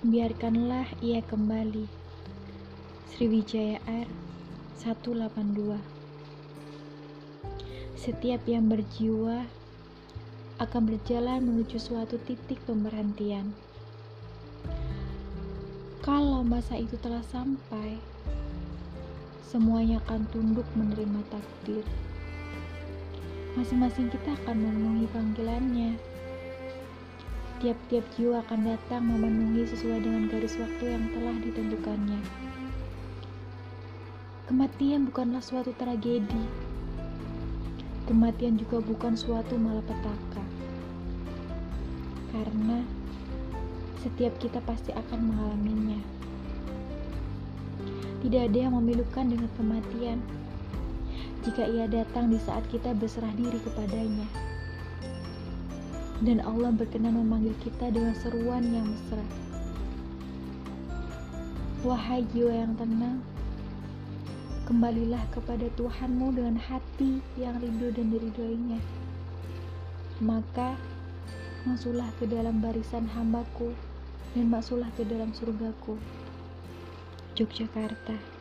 biarkanlah ia kembali. Sriwijaya Air 182 Setiap yang berjiwa akan berjalan menuju suatu titik pemberhentian. Kalau masa itu telah sampai, semuanya akan tunduk menerima takdir. Masing-masing kita akan memenuhi panggilannya. Tiap-tiap jiwa akan datang memenuhi sesuai dengan garis waktu yang telah ditentukannya. Kematian bukanlah suatu tragedi. Kematian juga bukan suatu malapetaka. Karena setiap kita pasti akan mengalaminya. Tidak ada yang memilukan dengan kematian jika ia datang di saat kita berserah diri kepadanya. Dan Allah berkenan memanggil kita dengan seruan yang mesra. Wahai jiwa yang tenang, kembalilah kepada Tuhanmu dengan hati yang rindu dan diridhoinya. Maka masuklah ke dalam barisan hambaku dan masuklah ke dalam surgaku. Yogyakarta